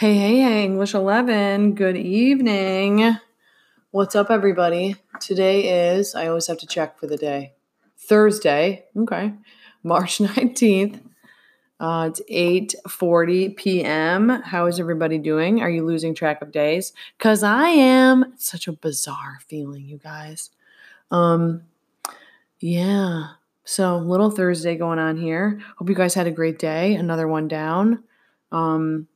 Hey, hey, hey, English 11. Good evening. What's up, everybody? Today is, I always have to check for the day, Thursday. Okay. March 19th. Uh, it's 8:40 p.m. How is everybody doing? Are you losing track of days? Cause I am. Such a bizarre feeling, you guys. Um, yeah. So little Thursday going on here. Hope you guys had a great day. Another one down. Um,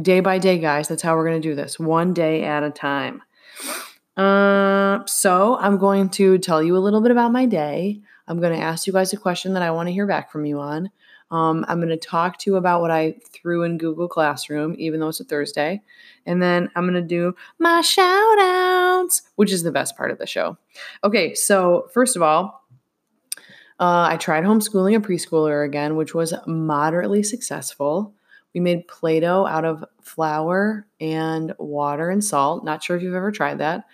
day by day, guys. That's how we're gonna do this. One day at a time. Uh, so I'm going to tell you a little bit about my day. I'm going to ask you guys a question that I want to hear back from you on. Um, I'm going to talk to you about what I threw in Google Classroom, even though it's a Thursday. And then I'm going to do my shout outs, which is the best part of the show. Okay, so first of all, uh, I tried homeschooling a preschooler again, which was moderately successful. We made Play Doh out of flour and water and salt. Not sure if you've ever tried that.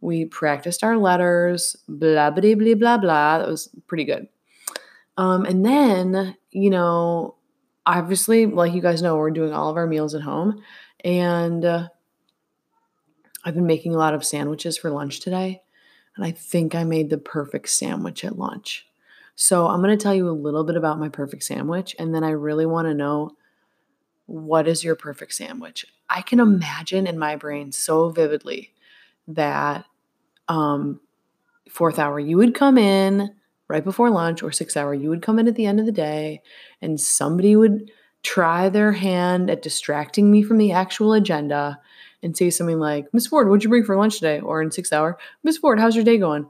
We practiced our letters, blah, blah, blah, blah, blah. That was pretty good. Um, and then, you know, obviously, like you guys know, we're doing all of our meals at home. And uh, I've been making a lot of sandwiches for lunch today. And I think I made the perfect sandwich at lunch. So I'm going to tell you a little bit about my perfect sandwich. And then I really want to know what is your perfect sandwich? I can imagine in my brain so vividly that um, fourth hour, you would come in right before lunch or sixth hour, you would come in at the end of the day and somebody would try their hand at distracting me from the actual agenda and say something like, Miss Ford, what'd you bring for lunch today? Or in sixth hour, Miss Ford, how's your day going?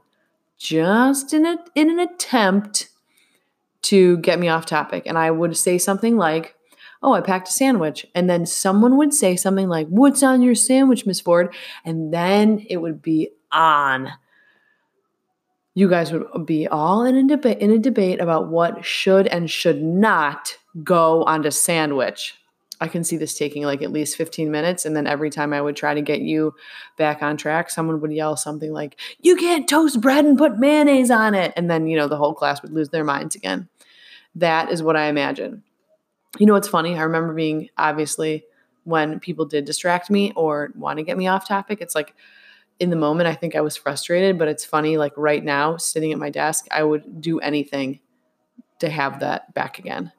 Just in, a, in an attempt to get me off topic. And I would say something like, Oh, I packed a sandwich. And then someone would say something like, What's on your sandwich, Miss Ford? And then it would be on you guys would be all in a debate in a debate about what should and should not go onto sandwich. I can see this taking like at least 15 minutes and then every time I would try to get you back on track someone would yell something like you can't toast bread and put mayonnaise on it and then you know the whole class would lose their minds again. That is what I imagine. You know what's funny? I remember being obviously when people did distract me or want to get me off topic it's like in the moment, I think I was frustrated, but it's funny. Like right now, sitting at my desk, I would do anything to have that back again.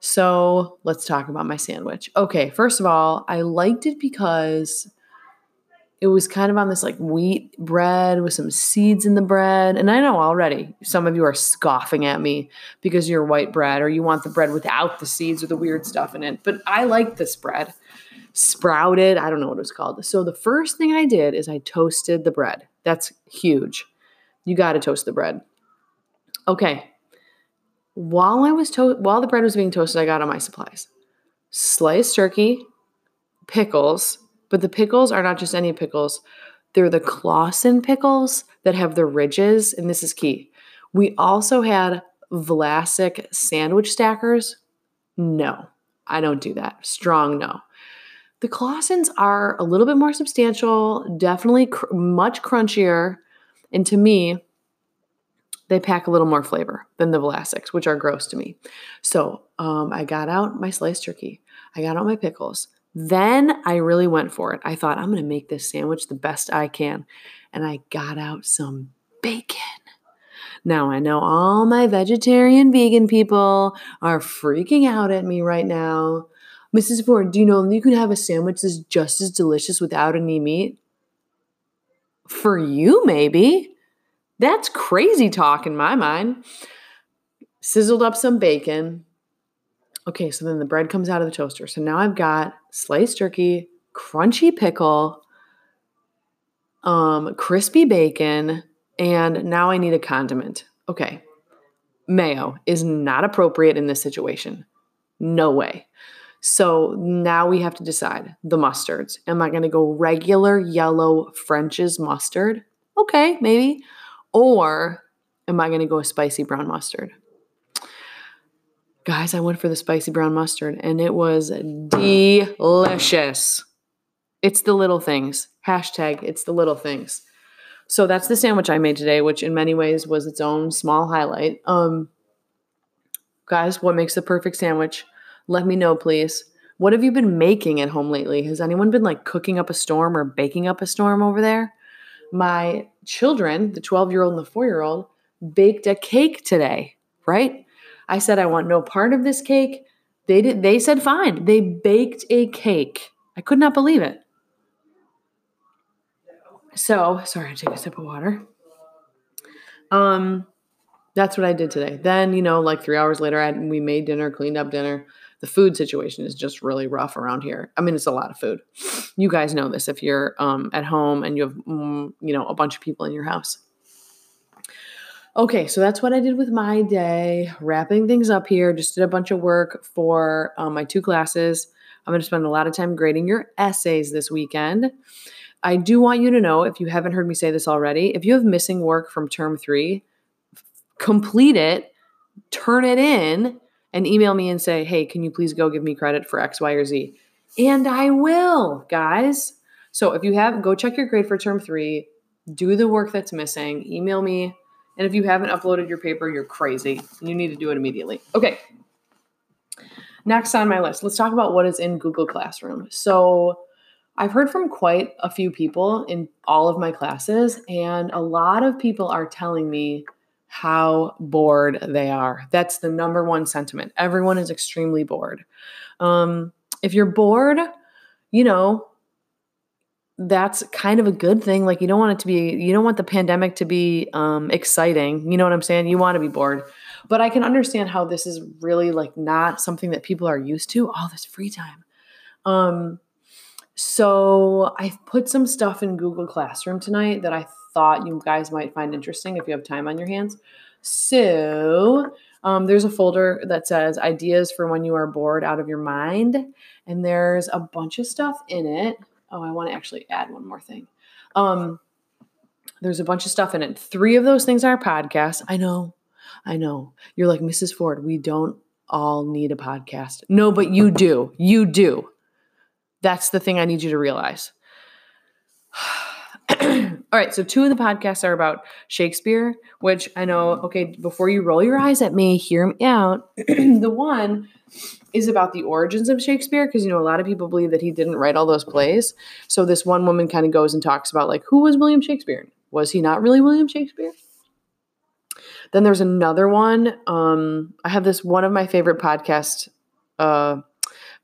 So let's talk about my sandwich. Okay, first of all, I liked it because it was kind of on this like wheat bread with some seeds in the bread. And I know already some of you are scoffing at me because you're white bread or you want the bread without the seeds or the weird stuff in it. But I like this bread sprouted. I don't know what it was called. So the first thing I did is I toasted the bread. That's huge. You got to toast the bread. Okay. While I was to- while the bread was being toasted, I got on my supplies. Sliced turkey, pickles, but the pickles are not just any pickles. They're the Claussen pickles that have the ridges, and this is key. We also had Vlasic sandwich stackers. No, I don't do that. Strong no. The Claussens are a little bit more substantial, definitely cr- much crunchier, and to me, they pack a little more flavor than the Vlasics, which are gross to me. So um, I got out my sliced turkey, I got out my pickles. Then I really went for it. I thought, I'm going to make this sandwich the best I can. And I got out some bacon. Now, I know all my vegetarian, vegan people are freaking out at me right now Mrs. Ford, do you know you can have a sandwich that's just as delicious without any meat? For you, maybe. That's crazy talk in my mind. Sizzled up some bacon. Okay, so then the bread comes out of the toaster. So now I've got sliced turkey, crunchy pickle, um, crispy bacon, and now I need a condiment. Okay, mayo is not appropriate in this situation. No way. So now we have to decide the mustards. Am I going to go regular yellow French's mustard? Okay, maybe. Or am I going to go spicy brown mustard? Guys, I went for the spicy brown mustard and it was delicious. It's the little things. Hashtag it's the little things. So that's the sandwich I made today, which in many ways was its own small highlight. Um, guys, what makes the perfect sandwich? let me know, please. What have you been making at home lately? Has anyone been like cooking up a storm or baking up a storm over there? My children, the 12 year old and the four year old, baked a cake today, right? I said, I want no part of this cake. They did, they said, fine. They baked a cake. I could not believe it. So, sorry, I take a sip of water. Um, that's what I did today. Then, you know, like three hours later, I, we made dinner, cleaned up dinner. The food situation is just really rough around here. I mean, it's a lot of food. You guys know this if you're um, at home and you have, mm, you know, a bunch of people in your house. Okay, so that's what I did with my day. Wrapping things up here. Just did a bunch of work for um, my two classes. I'm going to spend a lot of time grading your essays this weekend. I do want you to know, if you haven't heard me say this already, if you have missing work from term three, complete it, turn it in, and email me and say, hey, can you please go give me credit for X, Y, or Z? And I will, guys. So if you have, go check your grade for term three, do the work that's missing, email me. And if you haven't uploaded your paper, you're crazy. You need to do it immediately. Okay. Next on my list, let's talk about what is in Google Classroom. So I've heard from quite a few people in all of my classes, and a lot of people are telling me how bored they are. That's the number one sentiment. Everyone is extremely bored. Um, if you're bored, you know, that's kind of a good thing. Like, you don't want it to be, you don't want the pandemic to be um, exciting. You know what I'm saying? You want to be bored. But I can understand how this is really like not something that people are used to, all this free time. Um, so I've put some stuff in Google Classroom tonight that I thought you guys might find interesting if you have time on your hands. So um, there's a folder that says ideas for when you are bored out of your mind. And there's a bunch of stuff in it. Oh, I want to actually add one more thing. Um, there's a bunch of stuff in it. Three of those things are podcasts. I know, I know. You're like, Mrs. Ford, we don't all need a podcast. No, but you do. You do. That's the thing I need you to realize. All right, so two of the podcasts are about Shakespeare, which I know, okay, before you roll your eyes at me, hear me out. the one is about the origins of Shakespeare, because, you know, a lot of people believe that he didn't write all those plays. So this one woman kind of goes and talks about, like, who was William Shakespeare? Was he not really William Shakespeare? Then there's another one. Um, I have this one of my favorite podcasts. Uh,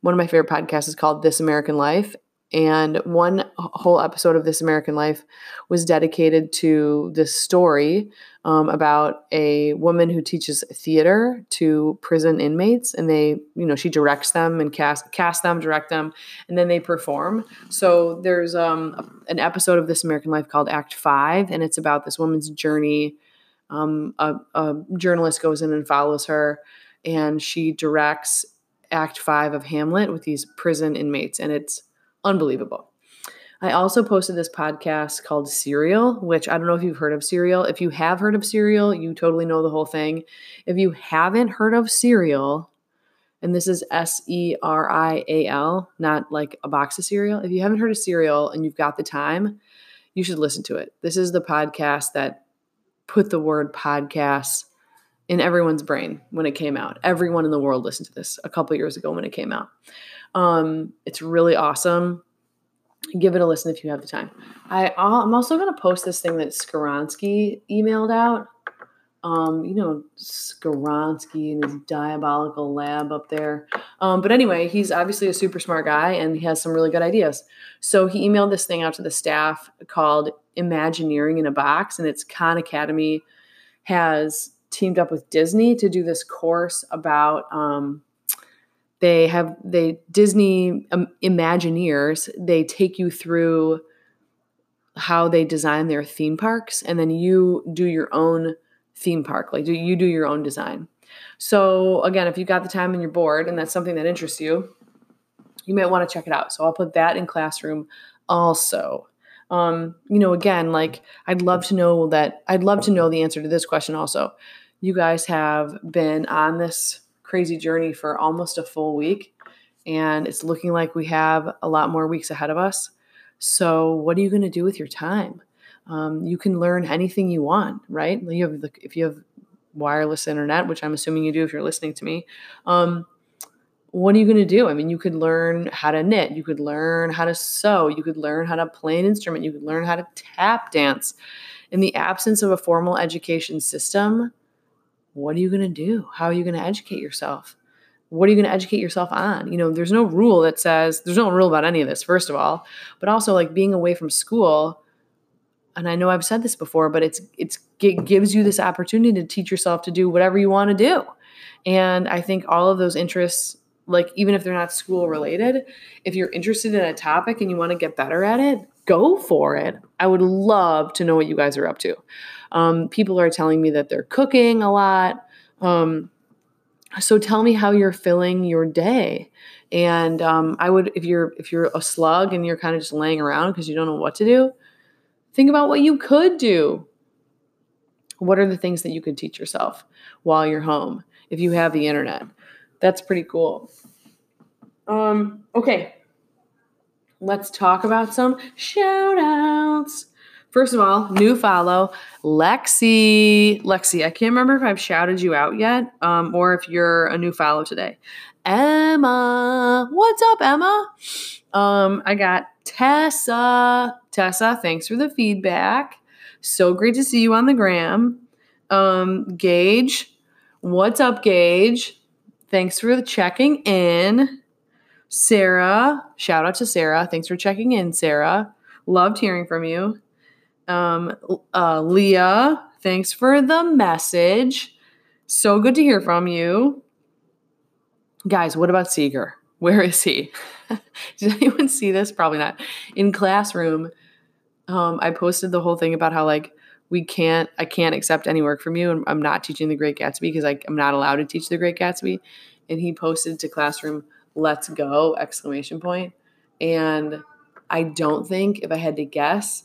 one of my favorite podcasts is called This American Life, and one whole episode of This American Life was dedicated to this story um, about a woman who teaches theater to prison inmates. And they, you know, she directs them and cast, cast them, direct them, and then they perform. So there's um, an episode of This American Life called Act Five, and it's about this woman's journey. Um, a, a journalist goes in and follows her, and she directs Act Five of Hamlet with these prison inmates. And it's unbelievable. I also posted this podcast called Serial, which I don't know if you've heard of Serial. If you have heard of Serial, you totally know the whole thing. If you haven't heard of Serial, and this is S E R I A L, not like a box of cereal. If you haven't heard of Serial and you've got the time, you should listen to it. This is the podcast that put the word podcast in everyone's brain when it came out. Everyone in the world listened to this a couple years ago when it came out. Um, it's really awesome. Give it a listen if you have the time. I, I'm also going to post this thing that Skaronsky emailed out. Um, you know, Skaronsky and his diabolical lab up there. Um, but anyway, he's obviously a super smart guy and he has some really good ideas. So he emailed this thing out to the staff called Imagineering in a Box, and it's Khan Academy has teamed up with Disney to do this course about um, they have they Disney um, Imagineers. They take you through how they design their theme parks, and then you do your own theme park. Like do you do your own design. So again, if you got the time and you're bored, and that's something that interests you, you might want to check it out. So I'll put that in classroom also. Um, you know, again, like I'd love to know that I'd love to know the answer to this question also. You guys have been on this crazy journey for almost a full week. And it's looking like we have a lot more weeks ahead of us. So, what are you going to do with your time? Um, you can learn anything you want, right? You have the, if you have wireless internet, which I'm assuming you do if you're listening to me. Um, what are you going to do? I mean, you could learn how to knit, you could learn how to sew, you could learn how to play an instrument, you could learn how to tap dance. In the absence of a formal education system, what are you going to do? How are you going to educate yourself? What are you going to educate yourself on? You know, there's no rule that says, there's no rule about any of this, first of all, but also like being away from school. And I know I've said this before, but it's, it's, it gives you this opportunity to teach yourself to do whatever you want to do. And I think all of those interests like even if they're not school related, if you're interested in a topic and you want to get better at it, go for it. I would love to know what you guys are up to. Um, people are telling me that they're cooking a lot. Um, so tell me how you're filling your day. And um, I would, if you're if you're a slug and you're kind of just laying around because you don't know what to do, think about what you could do. What are the things that you could teach yourself while you're home if you have the internet? That's pretty cool. Um, okay. Let's talk about some shout outs. First of all, new follow, Lexi. Lexi, I can't remember if I've shouted you out yet um, or if you're a new follow today. Emma. What's up, Emma? Um, I got Tessa. Tessa, thanks for the feedback. So great to see you on the gram. Um, Gage. What's up, Gage? Thanks for checking in. Sarah, shout out to Sarah. Thanks for checking in, Sarah. Loved hearing from you. Um, uh, Leah, thanks for the message. So good to hear from you. Guys, what about Seeger? Where is he? Did anyone see this? Probably not. In classroom, um, I posted the whole thing about how like we can't i can't accept any work from you and i'm not teaching the great gatsby because i'm not allowed to teach the great gatsby and he posted to classroom let's go exclamation point and i don't think if i had to guess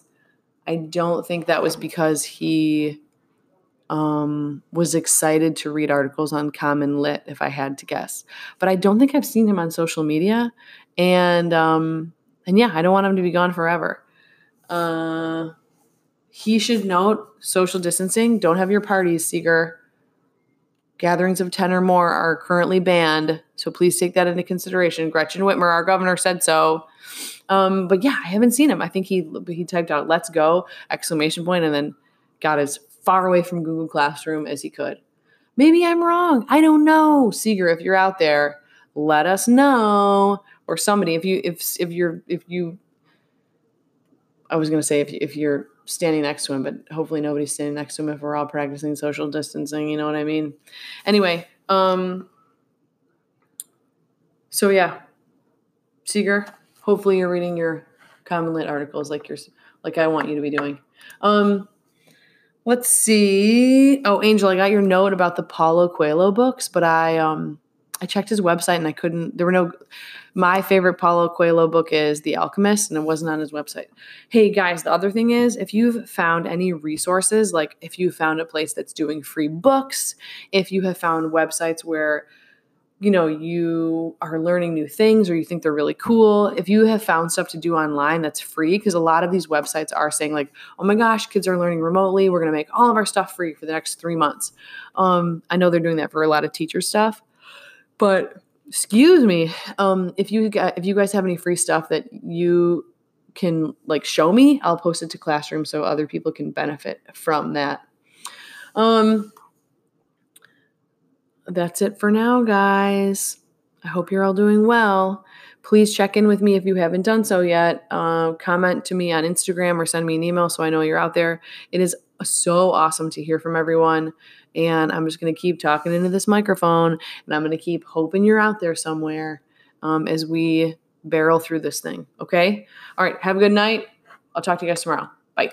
i don't think that was because he um, was excited to read articles on common lit if i had to guess but i don't think i've seen him on social media and um, and yeah i don't want him to be gone forever uh, he should note social distancing. Don't have your parties, Seeger. Gatherings of 10 or more are currently banned. So please take that into consideration. Gretchen Whitmer, our governor, said so. Um, but yeah, I haven't seen him. I think he he typed out "Let's go!" exclamation point and then got as far away from Google Classroom as he could. Maybe I'm wrong. I don't know, Seeger. If you're out there, let us know. Or somebody, if you if if you're if you, I was gonna say if if you're standing next to him, but hopefully nobody's standing next to him if we're all practicing social distancing, you know what I mean? Anyway, um so yeah. Seeger, hopefully you're reading your common lit articles like you're like I want you to be doing. Um let's see. Oh, Angel, I got your note about the Paulo Coelho books, but I um I checked his website and I couldn't there were no my favorite Paulo Coelho book is The Alchemist, and it wasn't on his website. Hey guys, the other thing is if you've found any resources, like if you found a place that's doing free books, if you have found websites where you know you are learning new things or you think they're really cool if you have found stuff to do online that's free because a lot of these websites are saying like oh my gosh kids are learning remotely we're going to make all of our stuff free for the next three months. Um, i know they're doing that for a lot of teacher stuff but excuse me um if you if you guys have any free stuff that you can like show me i'll post it to classroom so other people can benefit from that. Um that's it for now guys i hope you're all doing well please check in with me if you haven't done so yet uh, comment to me on instagram or send me an email so i know you're out there it is so awesome to hear from everyone and I'm just going to keep talking into this microphone and I'm going to keep hoping you're out there somewhere um, as we barrel through this thing. Okay. All right. Have a good night. I'll talk to you guys tomorrow. Bye.